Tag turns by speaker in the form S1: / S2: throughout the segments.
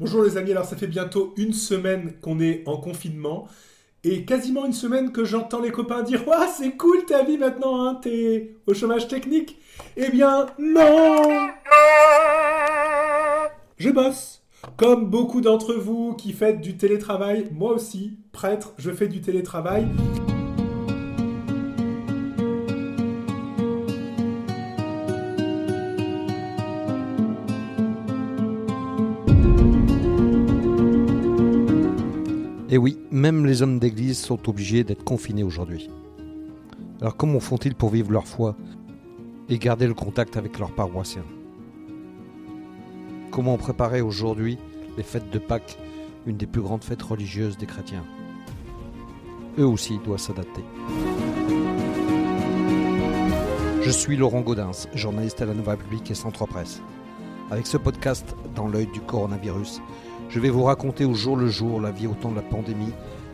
S1: Bonjour les amis, alors ça fait bientôt une semaine qu'on est en confinement. Et quasiment une semaine que j'entends les copains dire Waouh, c'est cool ta vie maintenant, hein, t'es au chômage technique. Eh bien, non. Je bosse. Comme beaucoup d'entre vous qui faites du télétravail, moi aussi, prêtre, je fais du télétravail.
S2: Et oui, même les hommes d'église sont obligés d'être confinés aujourd'hui. Alors comment font-ils pour vivre leur foi et garder le contact avec leurs paroissiens? Comment préparer aujourd'hui les fêtes de Pâques, une des plus grandes fêtes religieuses des chrétiens? Eux aussi doivent s'adapter. Je suis Laurent Gaudens, journaliste à la Nouvelle République et Centre Presse. Avec ce podcast dans l'œil du coronavirus, je vais vous raconter au jour le jour la vie au temps de la pandémie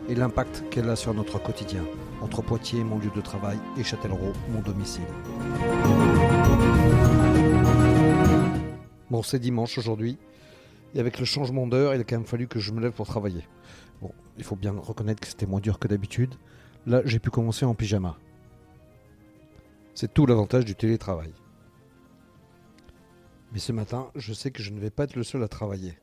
S2: et l'impact qu'elle a sur notre quotidien, entre Poitiers, mon lieu de travail, et Châtellerault, mon domicile. Bon, c'est dimanche aujourd'hui, et avec le changement d'heure, il a quand même fallu que je me lève pour travailler. Bon, il faut bien reconnaître que c'était moins dur que d'habitude. Là, j'ai pu commencer en pyjama. C'est tout l'avantage du télétravail. Mais ce matin, je sais que je ne vais pas être le seul à travailler.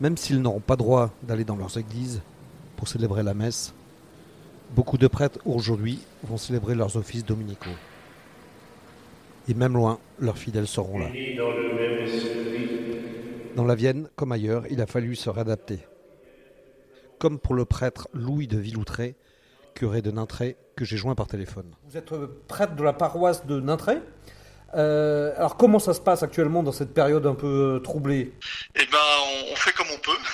S2: Même s'ils n'auront pas droit d'aller dans leurs églises pour célébrer la messe, beaucoup de prêtres aujourd'hui vont célébrer leurs offices dominicaux. Et même loin, leurs fidèles seront là. Dans la Vienne, comme ailleurs, il a fallu se réadapter. Comme pour le prêtre Louis de Villoutré, curé de Nintré, que j'ai joint par téléphone.
S3: Vous êtes prêtre de la paroisse de Nintré? Euh, alors comment ça se passe actuellement dans cette période un peu euh, troublée?
S4: Eh ben, on, fait comme on peut.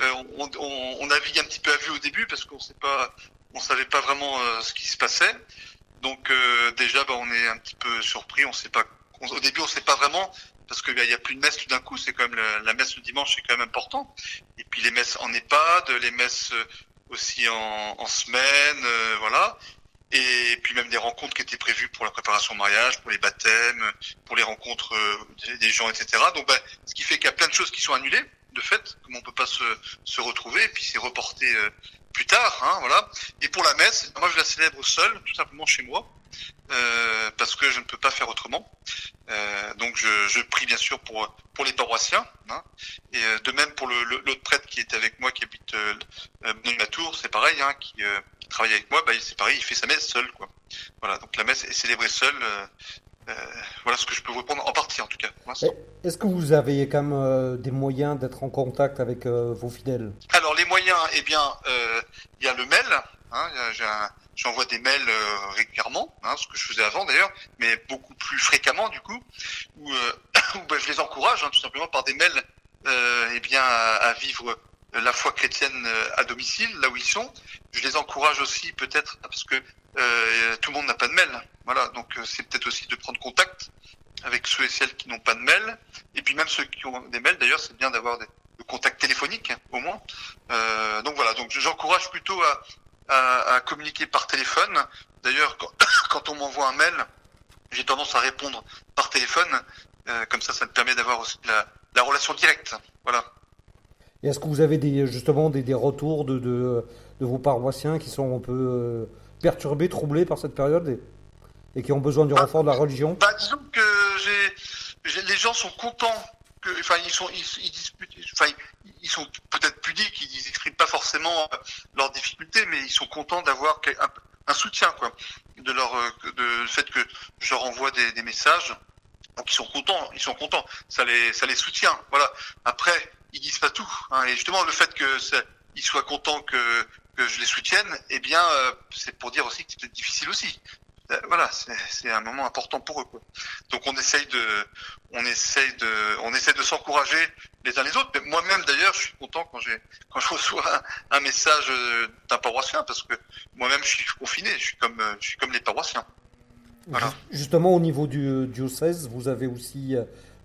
S4: Euh, on, navigue un petit peu à vue au début parce qu'on sait pas, on savait pas vraiment ce qui se passait. Donc déjà, ben, on est un petit peu surpris. On sait pas. au début, on sait pas vraiment parce qu'il n'y a plus de messe tout d'un coup. C'est quand même la, messe le dimanche, c'est quand même important. Et puis les messes en EHPAD, les messes aussi en, en semaine, voilà et puis même des rencontres qui étaient prévues pour la préparation au mariage, pour les baptêmes, pour les rencontres euh, des gens, etc. Donc, bah, ce qui fait qu'il y a plein de choses qui sont annulées, de fait, comme on peut pas se, se retrouver, et puis c'est reporté euh, plus tard, hein, voilà. Et pour la messe, moi je la célèbre seul, tout simplement chez moi, euh, parce que je ne peux pas faire autrement. Euh, donc je, je, prie bien sûr pour pour les paroissiens, hein, et euh, de même pour le l'autre prêtre qui est avec moi, qui habite euh, la Tour, c'est pareil, hein, qui travaille avec moi, bah, c'est pareil, il fait sa messe seul, quoi. Voilà, donc la messe est célébrée seule. Euh, euh, voilà ce que je peux vous répondre en partie, en tout cas.
S3: Est-ce que vous avez quand même euh, des moyens d'être en contact avec vos fidèles?
S4: Alors les moyens, eh bien, il y a le mail. Hein, J'envoie des mails régulièrement, hein, ce que je faisais avant d'ailleurs, mais beaucoup plus fréquemment du coup, où, ben, je les encourage hein, tout simplement par des mails, eh bien, à vivre la foi chrétienne euh, à domicile, là où ils sont. Je les encourage aussi peut-être parce que euh, tout le monde n'a pas de mail. Voilà, donc euh, c'est peut-être aussi de prendre contact avec ceux et celles qui n'ont pas de mail. Et puis même ceux qui ont des mails, d'ailleurs, c'est bien d'avoir des, le contact téléphonique au moins. Euh, donc voilà, donc j'encourage plutôt à, à, à, communiquer par téléphone. D'ailleurs, quand, quand, on m'envoie un mail, j'ai tendance à répondre par téléphone. Euh, comme ça, ça me permet d'avoir aussi la, la relation directe. Voilà.
S3: Et est-ce que vous avez des, justement des, des retours de, de, de, vos paroissiens qui sont un peu euh, perturbés, troublés par cette période et, et qui ont besoin du bah, renfort de la religion?
S4: bah, Disons que les gens sont contents. Que, enfin, ils sont, ils, ils disputent, enfin, ils sont peut-être pudiques, ils n'expriment pas forcément euh, leurs difficultés, mais ils sont contents d'avoir un, un, soutien, quoi, de leur, euh, de le fait que je leur envoie des, des messages. Donc ils sont contents, ils sont contents. Ça les, ça les soutient. Voilà. Après, ils disent pas tout. Hein. Et justement, le fait que ils soient contents que, que je les soutienne, eh bien, c'est pour dire aussi que c'est difficile aussi. Voilà, c'est un moment important pour eux. Donc on essaye de, on essaye de, de s'encourager les uns les autres. Moi-même d'ailleurs, je suis content quand je reçois un, message d'un paroissien parce que moi-même je suis confiné, je suis comme, comme les paroissiens.
S3: Justement, au niveau du diocèse, vous avez aussi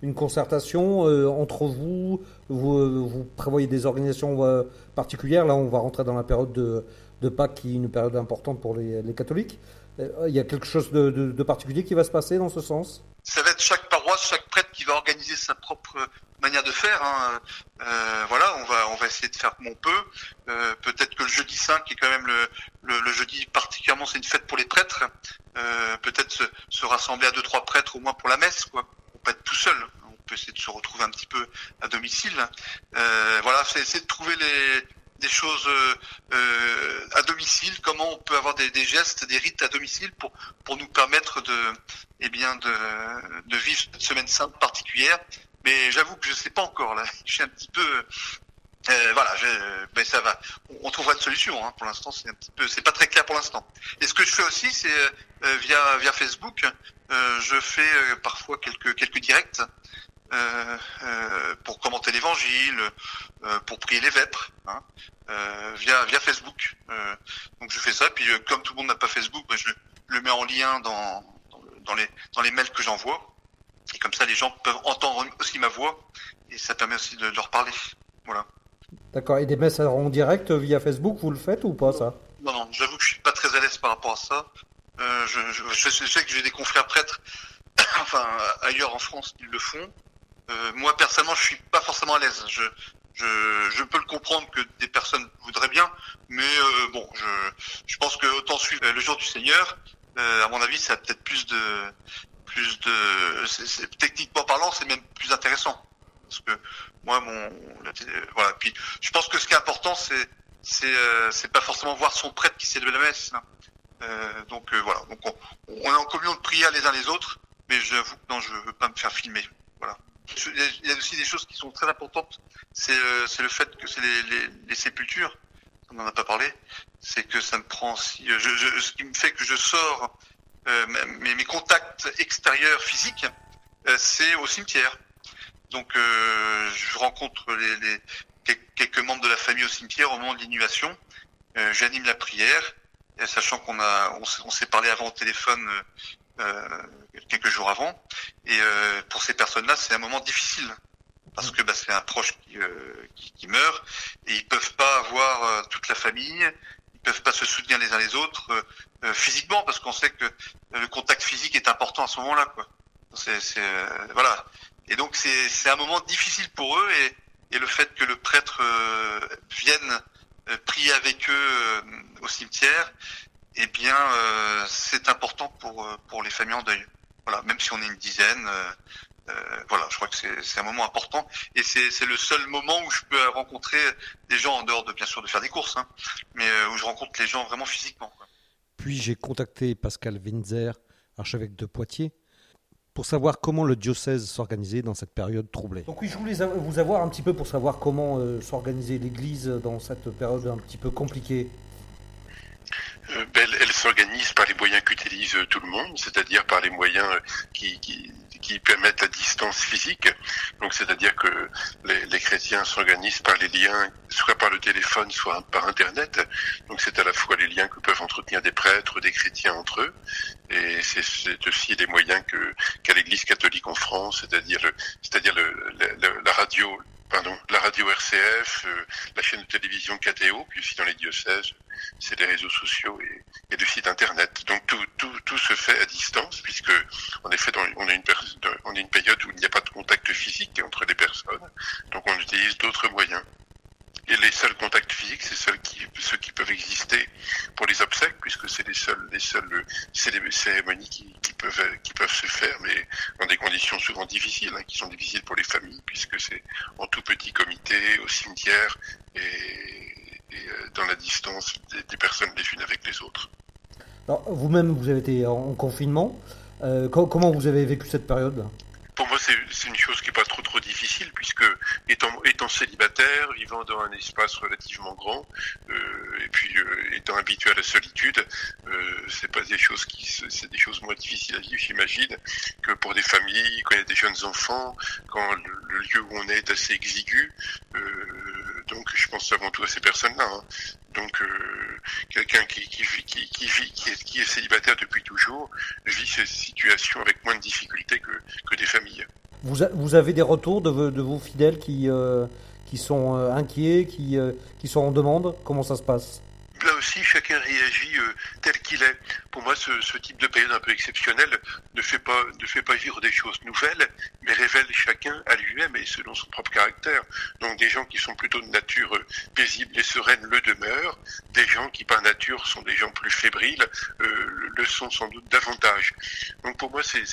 S3: une concertation euh, entre vous, vous, euh, prévoyez des organisations euh, particulières. Là, on va rentrer dans la période de, Pâques, qui est une période importante pour les catholiques. Il y a quelque chose de, particulier qui va se passer dans ce sens?
S4: Ça va être chaque paroisse, chaque prêtre qui va organiser sa propre manière de faire. Hein. Euh, voilà, on va on essayer de faire comme on peut. Euh, Peut-être que le jeudi 5 qui est quand même le, jeudi particulièrement, c'est une fête pour les prêtres. Euh, Peut-être se, se, rassembler à deux trois prêtres au moins pour la messe, quoi pas être tout seul. On peut essayer de se retrouver un petit peu à domicile. Euh, voilà, c'est essayer de trouver les, des choses euh, à domicile, comment on peut avoir des, gestes, des rites à domicile pour pour nous permettre de eh bien de, de vivre cette semaine sainte particulière. Mais j'avoue que je sais pas encore là. Je suis un petit peu euh, voilà, ben ça va. On, trouvera une solution. Hein. Pour l'instant, c'est un petit peu, c'est pas très clair pour l'instant. Et ce que je fais aussi, c'est euh, via via Facebook, euh, je fais euh, parfois quelques quelques directs euh, pour commenter l'Évangile, pour prier les vêpres, hein, via via Facebook. donc je fais ça. Puis comme tout le monde n'a pas Facebook, ben, je le mets en lien dans dans les dans les mails que j'envoie. Et comme ça, les gens peuvent entendre aussi ma voix et ça permet aussi de leur parler. Voilà.
S3: D'accord. Et des messages en direct via Facebook, vous le faites ou pas ça?
S4: Non, non. J'avoue que je suis pas très à l'aise par rapport à ça. Euh, je, je, je, sais que j'ai des confrères prêtres, enfin ailleurs en France, qui le font. Euh, moi personnellement, je suis pas forcément à l'aise. Je, je, je, peux le comprendre que des personnes voudraient bien, mais euh, bon, je, je pense que autant suivre le jour du Seigneur, euh, à mon avis, ça a peut-être plus de, plus de, techniquement parlant, c'est même plus intéressant parce que moi, mon, voilà. Puis, je pense que ce qui est important, c'est, c'est, euh, pas forcément voir son prêtre qui célèbre la messe. Hein. Euh, donc euh, voilà. Donc on, on, est en communion de prière les uns les autres, mais j'avoue que non, je veux pas me faire filmer. Voilà. Il y a aussi des choses qui sont très importantes. C'est, euh, le fait que c'est les, les, les sépultures. On n'en a pas parlé. C'est que ça me prend aussi. Je, je, ce qui me fait que je sors mes, mes contacts extérieurs physiques, c'est au cimetière. Donc euh, je rencontre les, les, quelques membres de la famille au cimetière au moment de l'inhumation. Euh, J'anime la prière, sachant qu'on a on, s'est parlé avant au téléphone euh, quelques jours avant. Et euh, pour ces personnes-là, c'est un moment difficile parce que bah, c'est un proche qui, euh, qui, qui, meurt et ils peuvent pas avoir euh, toute la famille, ils peuvent pas se soutenir les uns les autres physiquement parce qu'on sait que le contact physique est important à ce moment-là. Quoi. C'est, voilà. Et donc c'est un moment difficile pour eux et, et le fait que le prêtre euh, vienne euh, prier avec eux euh, au cimetière, eh bien euh, c'est important pour pour les familles en deuil. Voilà, même si on est une dizaine. voilà, je crois que c'est un moment important et c'est le seul moment où je peux rencontrer des gens en dehors de bien sûr de faire des courses, hein, mais où je rencontre les gens vraiment physiquement. Quoi.
S2: Puis j'ai contacté Pascal Winzer, archevêque de Poitiers, pour savoir comment le diocèse s'organisait dans cette période troublée.
S3: Donc oui, je voulais vous avoir un petit peu pour savoir comment euh, s'organisait l'Église dans cette période un petit peu compliquée.
S5: Euh, ben, elle, s'organise par les moyens qu'utilise tout le monde, c'est-à-dire par les moyens qui, qui, permettent la distance physique. Donc, c'est-à-dire que les, chrétiens s'organisent par les liens, soit par le téléphone, soit par Internet. Donc, c'est à la fois les liens que peuvent entretenir des prêtres, des chrétiens entre eux, et c'est aussi les moyens que qu'a l'Église catholique en France, c'est-à-dire c'est-à-dire la radio, la radio RCF, euh, la chaîne de télévision KTO, puis aussi dans les diocèses, c'est les réseaux sociaux et, et, le site internet. Donc tout, tout, tout se fait à distance, puisque en effet, on, a une on une période où il n'y a pas de contact physique entre les personnes, donc on utilise d'autres moyens. Et les seuls contacts physiques, c'est ceux qui, ceux qui peuvent exister pour les obsèques, puisque c'est les seuls, les cérémonies qui, qui, peuvent, qui peuvent se faire, mais dans des conditions souvent difficiles, hein, qui sont difficiles pour les familles, puisque c'est en tout petit comité, au cimetière et, et dans la distance des, des, personnes les unes avec les autres.
S3: Vous-même, vous avez été en confinement. Euh, comment vous avez vécu cette période?
S5: Pour moi, c'est une chose qui est pas trop trop difficile puisque étant étant célibataire, vivant dans un espace relativement grand, euh, et puis euh, étant habitué à la solitude, euh, c'est pas des choses qui c'est des choses moins difficiles à vivre, j'imagine, que pour des familles, quand il y a des jeunes enfants, quand le, lieu où on est est assez exigu. Donc je pense avant tout à ces personnes-là. Hein. Donc euh, quelqu'un qui, qui, qui, vit, qui est, célibataire depuis toujours, vit ces situations avec moins de difficultés que, des familles.
S3: Vous, avez des retours de, vos fidèles qui, euh, sont euh, inquiets, qui, sont en demande? Comment ça se passe?
S5: Aussi, chacun réagit euh, tel qu'il est. Pour moi, ce, type de période un peu exceptionnelle ne fait pas ne fait pas vivre des choses nouvelles, mais révèle chacun à lui-même et selon son propre caractère. Donc, des gens qui sont plutôt de nature euh, paisible et sereine le demeurent. Des gens qui, par nature, sont des gens plus fébriles euh, le sont sans doute davantage. Donc, pour moi, c'est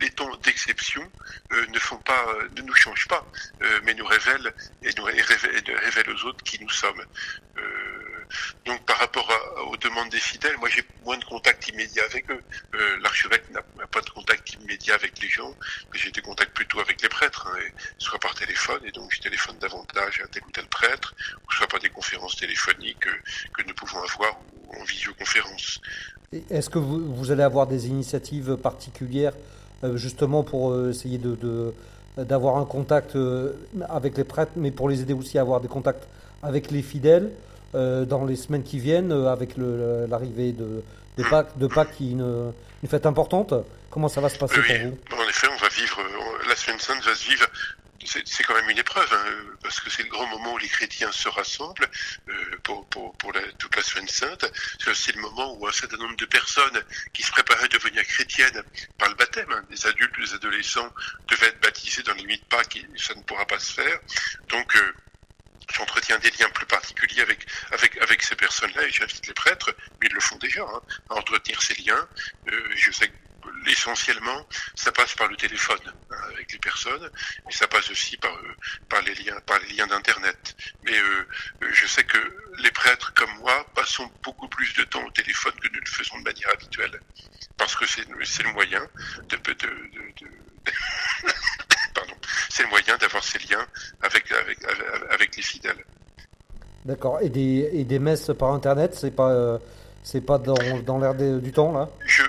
S5: les temps d'exception ne font pas, ne nous changent pas, mais nous révèlent et nous révèlent aux autres qui nous sommes. Donc par rapport aux demandes des fidèles, moi j'ai moins de contact immédiat avec eux. Euh, L'archevêque n'a pas de contact immédiat avec les gens, mais j'ai des contacts plutôt avec les prêtres, hein, soit par téléphone, et donc je téléphone davantage à tel ou tel prêtre, ou soit par des conférences téléphoniques euh, que nous pouvons avoir ou en visioconférence.
S3: Est-ce que vous, allez avoir des initiatives particulières euh, justement pour essayer d'avoir un contact avec les prêtres, mais pour les aider aussi à avoir des contacts avec les fidèles euh, dans les semaines qui viennent, euh, avec l'arrivée de, de, Pâques, de Pâques qui est une, une, fête importante. Comment ça va se passer
S5: oui,
S3: pour
S5: vous? En effet, on va vivre, la semaine sainte va se vivre c'est quand même une épreuve, hein, parce que c'est le grand moment où les chrétiens se rassemblent euh, pour, pour, pour la, toute la semaine sainte. C'est le moment où un certain nombre de personnes qui se préparaient à devenir chrétiennes par le baptême, hein, des adultes, des adolescents, devaient être baptisés dans les nuits de Pâques et ça ne pourra pas se faire. Donc, euh, j'entretiens des liens plus particuliers avec avec avec ces personnes-là et j'invite les prêtres, mais ils le font déjà, hein, à entretenir ces liens. Euh, je sais que essentiellement, ça passe par le téléphone hein, avec les personnes, mais ça passe aussi par euh, par les liens liens d'internet. Mais euh, je sais que les prêtres comme moi passons beaucoup plus de temps au téléphone que nous le faisons de manière habituelle, parce que c'est le moyen de, c'est le moyen d'avoir ces liens avec, avec, avec les fidèles.
S3: D'accord. Et des, et des messes par Internet, c'est pas, euh, c'est pas dans, dans l'air du temps, là?
S5: Je,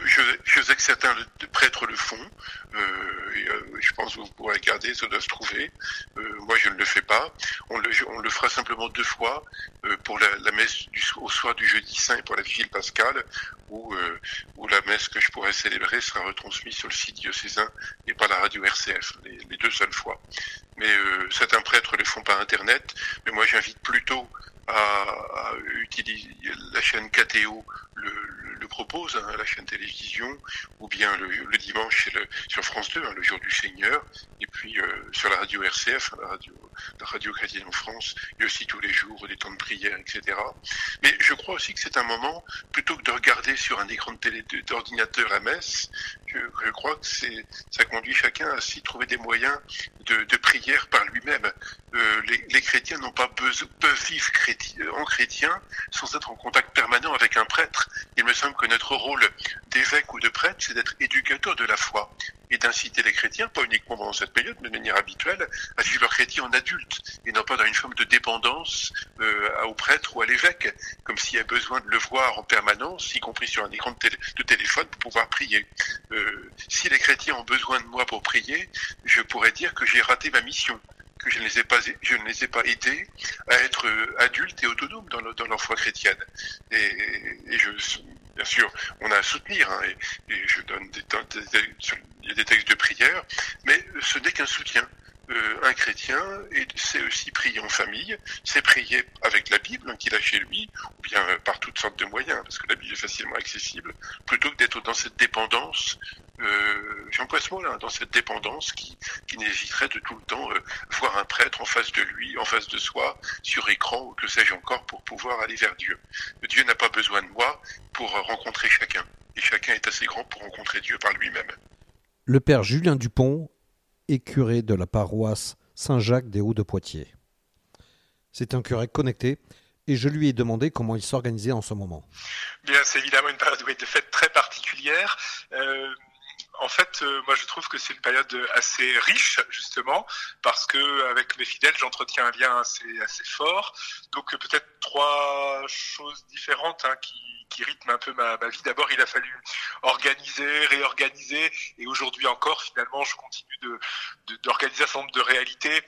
S5: je, que certains prêtres le font. Euh, et, euh, je pense que vous pourrez regarder, ça doit se trouver. Euh, moi, je ne le fais pas. On le, on le fera simplement deux fois pour la, messe du, au soir du jeudi saint et pour la vigile pascale, où, la messe que je pourrais célébrer sera retransmise sur le site diocésain et par la radio RCF, les, deux seules fois. Mais certains prêtres le font par Internet, mais moi j'invite plutôt à, à, utiliser la chaîne KTO le propose, hein, la chaîne télévision, ou bien le, dimanche sur France 2, hein, le jour du Seigneur, et puis euh, sur la radio RCF, la radio, la radio chrétienne en France, et aussi tous les jours des temps de prière, etc. Mais je crois aussi que c'est un moment, plutôt que de regarder sur un écran d'ordinateur la messe, je, crois que ça conduit chacun à s'y trouver des moyens de, prière par lui-même. Euh, les, chrétiens n'ont pas besoin, peuvent vivre chrétien, en chrétien sans être en contact permanent avec un prêtre. Il me semble que notre rôle d'évêque ou de prêtre, c'est d'être éducateur de la foi et d'inciter les chrétiens, pas uniquement pendant cette période, mais de manière habituelle, à vivre leur chrétien en adulte et non pas dans une forme de dépendance euh, au prêtre ou à l'évêque, comme s'il y a besoin de le voir en permanence, y compris sur un écran de, télé de téléphone, pour pouvoir prier. Euh, si les chrétiens ont besoin de moi pour prier, je pourrais dire que j'ai raté ma mission que je ne les ai pas, je ne les ai pas aidés à être adultes et autonomes dans, le, dans leur foi chrétienne. Et, je, bien sûr, on a à soutenir, hein, et, je donne des, des textes de prière, mais ce n'est qu'un soutien. Euh, un chrétien, et c'est aussi prier en famille, c'est prier avec la Bible hein, qu'il a chez lui, ou bien par toutes sortes de moyens, parce que la Bible est facilement accessible, plutôt que d'être dans cette dépendance, euh, j'emploie ce mot-là, dans cette dépendance qui, qui n'hésiterait de tout le temps euh, voir un prêtre en face de lui, en face de soi, sur écran, ou que sais-je encore, pour pouvoir aller vers Dieu. Dieu n'a pas besoin de moi pour rencontrer chacun, et chacun est assez grand pour rencontrer Dieu par lui-même.
S2: Le père Julien Dupont et curé de la paroisse Saint-Jacques des Hauts de Poitiers. C'est un curé connecté et je lui ai demandé comment il s'organisait en ce moment.
S6: Bien, c'est évidemment une période de fête très particulière. Euh, en fait, euh, moi je trouve que c'est une période assez riche justement parce que avec mes fidèles, j'entretiens un lien assez assez fort. Donc peut-être trois choses différentes hein, qui qui rythment un peu ma, ma vie. D'abord, il a fallu organiser, réorganiser, et aujourd'hui encore, finalement, je continue de d'organiser un certain nombre de réalités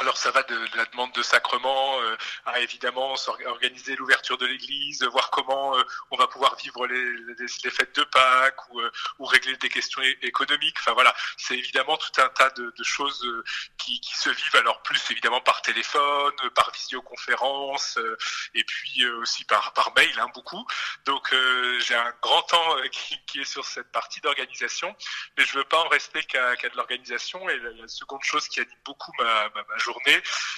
S6: alors ça va de, la demande de sacrement euh, à évidemment organiser l'ouverture de l'église, voir comment euh, on va pouvoir vivre les, fêtes de Pâques ou, euh, ou, régler des questions économiques. Enfin voilà, c'est évidemment tout un tas de, de choses qui, qui, se vivent. Alors plus évidemment par téléphone, par visioconférence et puis aussi par, par mail, hein, beaucoup. Donc j'ai un grand temps qui, qui, est sur cette partie d'organisation, mais je veux pas en rester qu'à de l'organisation. Et la, seconde chose qui anime beaucoup ma, ma, ma journée,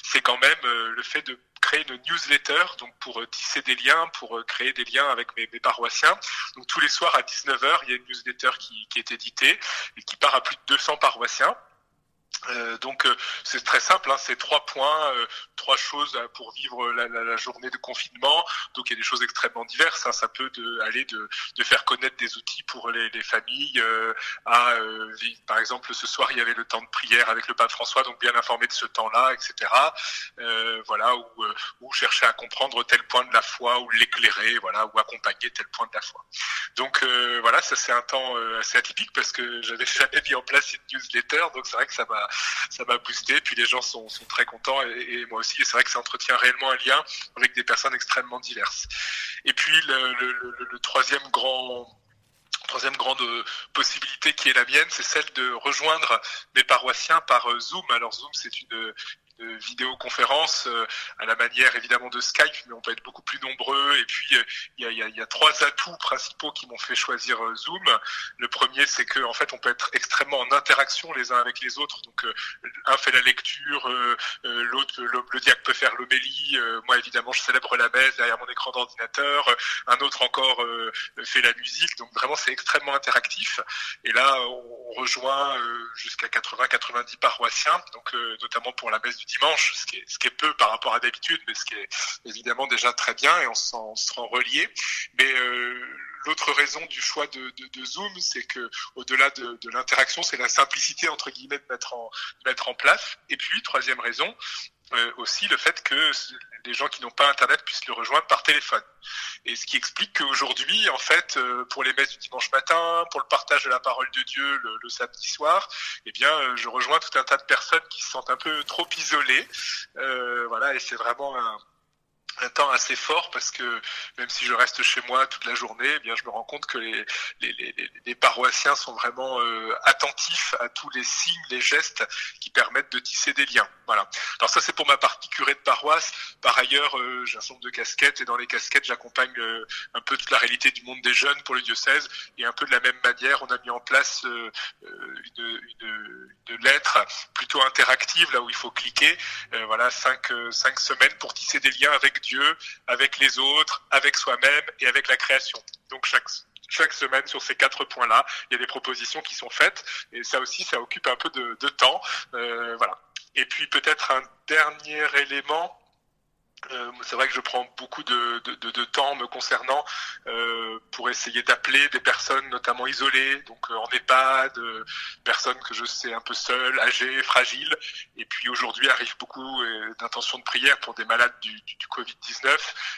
S6: c'est quand même euh, le fait de créer une newsletter, donc pour euh, tisser des liens, pour euh, créer des liens avec mes, paroissiens. Donc tous les soirs à 19h, il y a une newsletter qui, qui est éditée et qui part à plus de 200 paroissiens. Euh, donc euh, c'est très simple, hein, c'est trois points, euh, trois choses pour vivre la, la, la, journée de confinement. Donc il y a des choses extrêmement diverses. Hein, ça peut aller de, de, faire connaître des outils pour les, les familles. à, par exemple, ce soir il y avait le temps de prière avec le pape François, donc bien informé de ce temps-là, etc. voilà, ou, ou chercher à comprendre tel point de la foi, ou l'éclairer, voilà, ou accompagner tel point de la foi. Donc voilà, ça c'est un temps assez atypique parce que j'avais jamais mis en place une newsletter, donc c'est vrai que ça m'a ça m'a boosté. Puis les gens sont, très contents et, moi aussi. Et c'est vrai que ça entretient réellement un lien avec des personnes extrêmement diverses. Et puis le, le, troisième grand troisième grande possibilité qui est la mienne, c'est celle de rejoindre mes paroissiens par Zoom. Alors Zoom, c'est une, de vidéoconférence euh, à la manière évidemment de Skype, mais on peut être beaucoup plus nombreux. Et puis euh, il y, a, y, a, trois atouts principaux qui m'ont fait choisir euh, Zoom. Le premier, c'est que en fait, on peut être extrêmement en interaction les uns avec les autres. Donc un fait la lecture, l'autre le, le peut faire l'homélie. moi, évidemment, je célèbre la messe derrière mon écran d'ordinateur. Un autre encore fait la musique. Donc vraiment, c'est extrêmement interactif. Et là, on rejoint jusqu'à 80-90 paroissiens, donc notamment pour la messe du dimanche, ce qui est, ce qui est peu par rapport à d'habitude, mais ce qui est évidemment déjà très bien et on se sent, relié. Mais euh, l'autre raison du choix de, de, de Zoom, c'est que au-delà de, de l'interaction, c'est la simplicité entre guillemets de mettre en, de mettre en place. Et puis troisième raison, euh, aussi le fait que les gens qui n'ont pas Internet puissent le rejoindre par téléphone. Et ce qui explique qu'aujourd'hui, en fait, euh, pour les messes du dimanche matin, pour le partage de la parole de Dieu le, le samedi soir, eh bien, euh, je rejoins tout un tas de personnes qui se sentent un peu trop isolées. voilà, et c'est vraiment un, un temps assez fort parce que même si je reste chez moi toute la journée, eh bien je me rends compte que les, les, les, les paroissiens sont vraiment euh, attentifs à tous les signes, les gestes qui permettent de tisser des liens. Voilà. Alors ça c'est pour ma partie curé de paroisse. Par ailleurs, euh, j'ai un nombre de casquettes et dans les casquettes j'accompagne euh, un peu toute la réalité du monde des jeunes pour le diocèse et un peu de la même manière on a mis en place une, une, une, lettre plutôt interactive là où il faut cliquer. voilà cinq cinq semaines pour tisser des liens avec Dieu, avec les autres, avec soi-même et avec la création. Donc chaque chaque semaine sur ces quatre points-là, il y a des propositions qui sont faites et ça aussi, ça occupe un peu de, temps, euh, voilà. Et puis peut-être un dernier élément euh, c'est vrai que je prends beaucoup de, de, de, temps me concernant euh, pour essayer d'appeler des personnes notamment isolées, donc euh, en EHPAD, euh, personnes que je sais un peu seules, âgées, fragiles. Et puis aujourd'hui arrive beaucoup euh, d'intentions de prière pour des malades du, du, du Covid-19.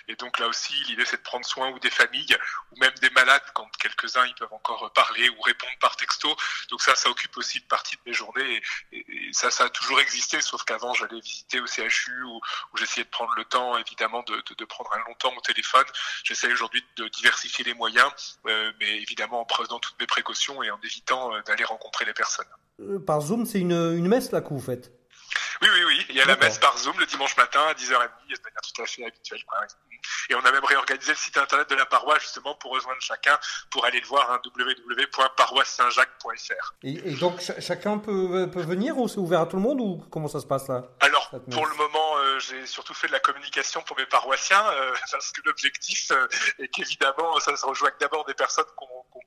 S6: Et donc là aussi, l'idée c'est de prendre soin ou des familles ou même des malades quand quelques-uns ils peuvent encore parler ou répondre par texto. Donc ça, ça occupe aussi une partie de mes journées. Et ça, ça a toujours existé, sauf qu'avant j'allais visiter au CHU ou j'essayais de prendre le temps évidemment de, de, de, prendre un long temps au téléphone. J'essaie aujourd'hui de diversifier les moyens, euh, mais évidemment en prenant toutes mes précautions et en évitant euh, d'aller rencontrer les personnes.
S3: Euh, par Zoom, c'est une, une messe là que vous faites?
S6: Oui, oui, oui. Il y a la messe par Zoom le dimanche matin à 10h30, de manière tout à fait habituelle. Et on a même réorganisé le site internet de la paroisse justement pour rejoindre chacun, pour aller le voir, hein, www.paroissesaintjacques.fr.
S3: Et, et, donc ch chacun peut, peut venir ou c'est ouvert à tout le monde ou comment ça se passe là?
S6: Alors, pour le moment, euh, j'ai surtout fait de la communication pour mes paroissiens, euh, parce que l'objectif euh, est qu'évidemment, ça se rejoigne d'abord des personnes qu'on qu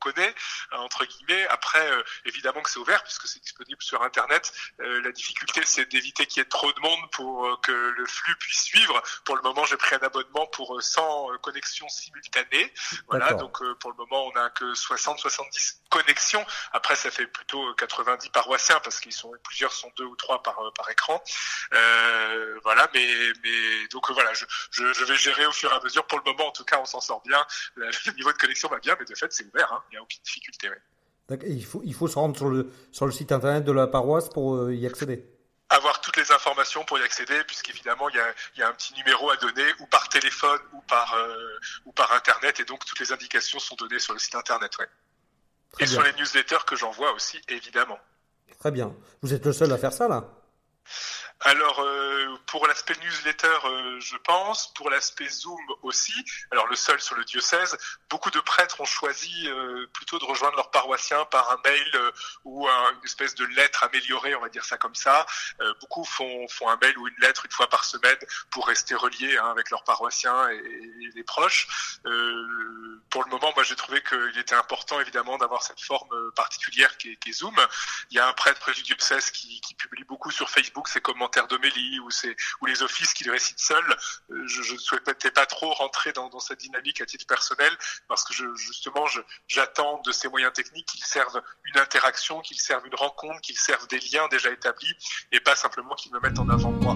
S6: connaît entre guillemets. Après, évidemment que c'est ouvert puisque c'est disponible sur Internet. la difficulté, c'est d'éviter qu'il y ait trop de monde pour que le flux puisse suivre. Pour le moment, j'ai pris un abonnement pour 100 connexions simultanées. Voilà, donc pour le moment, on n'a que 60-70 connexions. Après, ça fait plutôt 90 paroissiens parce qu'ils sont plusieurs sont deux ou trois par par écran. Euh, voilà, mais mais donc voilà, je, je, vais gérer au fur et à mesure. Pour le moment, en tout cas, on s'en sort bien. Le, niveau de connexion va bien, mais de fait, c'est ouvert. Hein. N'y a aucune difficulté.
S3: Il faut il faut se rendre sur le sur le site internet de la paroisse pour euh, y accéder
S6: avoir toutes les informations pour y accéder, puisqu'évidemment il y a, y a, un petit numéro à donner, ou par téléphone, ou par euh, ou par internet, et donc toutes les indications sont données sur le site internet, ouais. et sur les newsletters que j'envoie aussi, évidemment.
S3: Très bien. Vous êtes le seul à faire ça là?
S6: Alors euh, pour l'aspect newsletter, euh, je pense, pour l'aspect Zoom aussi. Alors le seul sur le diocèse, beaucoup de prêtres ont choisi euh, plutôt de rejoindre leurs paroissiens par un mail ou une espèce de lettre améliorée, on va dire ça comme ça. beaucoup font, font un mail ou une lettre une fois par semaine pour rester reliés hein, avec leurs paroissiens et, les proches. pour le moment, moi j'ai trouvé qu'il était important évidemment d'avoir cette forme particulière qui est, Zoom. Il y a un prêtre du diocèse qui, qui publie beaucoup sur Facebook ses commentaires commentaires d'Omélie ou, les offices qu'il récite seul. Euh, je ne souhaitais pas trop rentrer dans, cette dynamique à titre personnel parce que justement, j'attends de ces moyens techniques qu'ils servent une interaction, qu'ils servent une rencontre, qu'ils servent des liens déjà établis et pas simplement qu'ils me mettent en avant moi.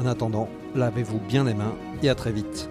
S2: En attendant, lavez-vous bien les mains et à très vite.